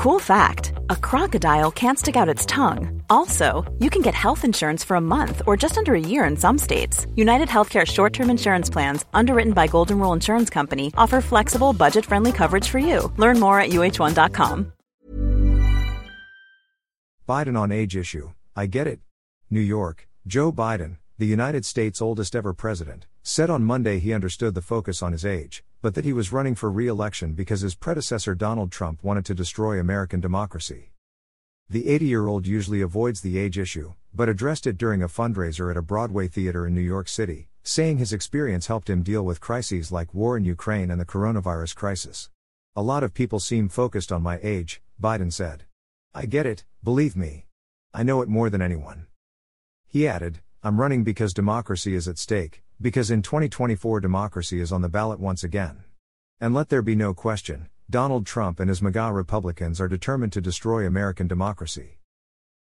Cool fact a crocodile can't stick out its tongue. Also, you can get health insurance for a month or just under a year in some states. United Healthcare short term insurance plans, underwritten by Golden Rule Insurance Company, offer flexible, budget friendly coverage for you. Learn more at uh1.com. Biden on age issue. I get it. New York, Joe Biden, the United States' oldest ever president, said on Monday he understood the focus on his age, but that he was running for re election because his predecessor Donald Trump wanted to destroy American democracy. The 80 year old usually avoids the age issue, but addressed it during a fundraiser at a Broadway theater in New York City, saying his experience helped him deal with crises like war in Ukraine and the coronavirus crisis. A lot of people seem focused on my age, Biden said. I get it, believe me. I know it more than anyone. He added, I'm running because democracy is at stake, because in 2024 democracy is on the ballot once again. And let there be no question, Donald Trump and his MAGA Republicans are determined to destroy American democracy.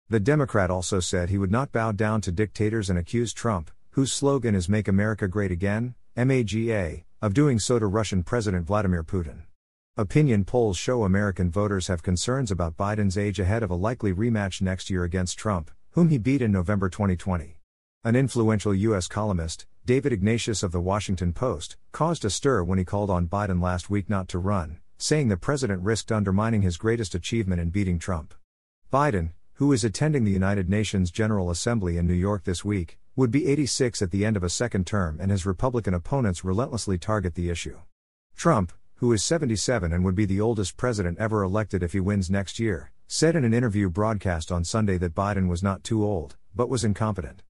The Democrat also said he would not bow down to dictators and accused Trump, whose slogan is Make America Great Again, MAGA, of doing so to Russian President Vladimir Putin. Opinion polls show American voters have concerns about Biden's age ahead of a likely rematch next year against Trump, whom he beat in November 2020. An influential U.S. columnist, David Ignatius of The Washington Post, caused a stir when he called on Biden last week not to run, saying the president risked undermining his greatest achievement in beating Trump. Biden, who is attending the United Nations General Assembly in New York this week, would be 86 at the end of a second term, and his Republican opponents relentlessly target the issue. Trump, who is 77 and would be the oldest president ever elected if he wins next year, said in an interview broadcast on Sunday that Biden was not too old, but was incompetent.